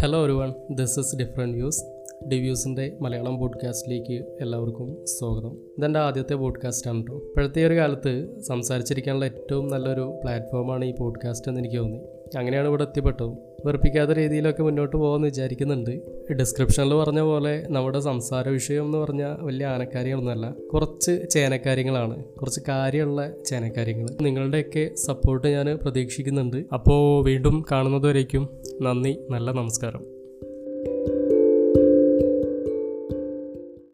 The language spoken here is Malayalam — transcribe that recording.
ഹലോ ഒരുവൺ ദിസ് ഇസ് ഡിഫറെന്റ് വ്യൂസ് ഡിവ്യൂസിന്റെ മലയാളം പോഡ്കാസ്റ്റിലേക്ക് എല്ലാവർക്കും സ്വാഗതം. ഇതെന്റെ ആദ്യത്തെ പോഡ്കാസ്റ്റാണ് കേട്ടോ ഇപ്പോഴത്തെ ഒരു കാലത്ത് സംസാരിച്ചിരിക്കാനുള്ള ഏറ്റവും നല്ലൊരു പ്ലാറ്റ്ഫോമാണ് ഈ പോഡ്കാസ്റ്റ് എന്ന് എനിക്ക് തോന്നി. അങ്ങനെയാണ് ഇവിടെ എത്തിപ്പെട്ടത്. വെറുപ്പിക്കാത്ത രീതിയിലൊക്കെ മുന്നോട്ട് പോകാമെന്ന് വിചാരിക്കുന്നുണ്ട്. ഡിസ്ക്രിപ്ഷനിൽ പറഞ്ഞ പോലെ നമ്മുടെ സംസാര വിഷയം എന്ന് പറഞ്ഞാൽ വലിയ ആനക്കാര്യങ്ങളൊന്നുമല്ല കുറച്ച് ചേനക്കാര്യങ്ങളാണ് കുറച്ച് കാര്യമുള്ള ചേനക്കാര്യങ്ങൾ നിങ്ങളുടെയൊക്കെ സപ്പോർട്ട് ഞാൻ പ്രതീക്ഷിക്കുന്നുണ്ട്. അപ്പോൾ വീണ്ടും കാണുന്നതുവരേക്കും നന്ദി നല്ല നമസ്കാരം.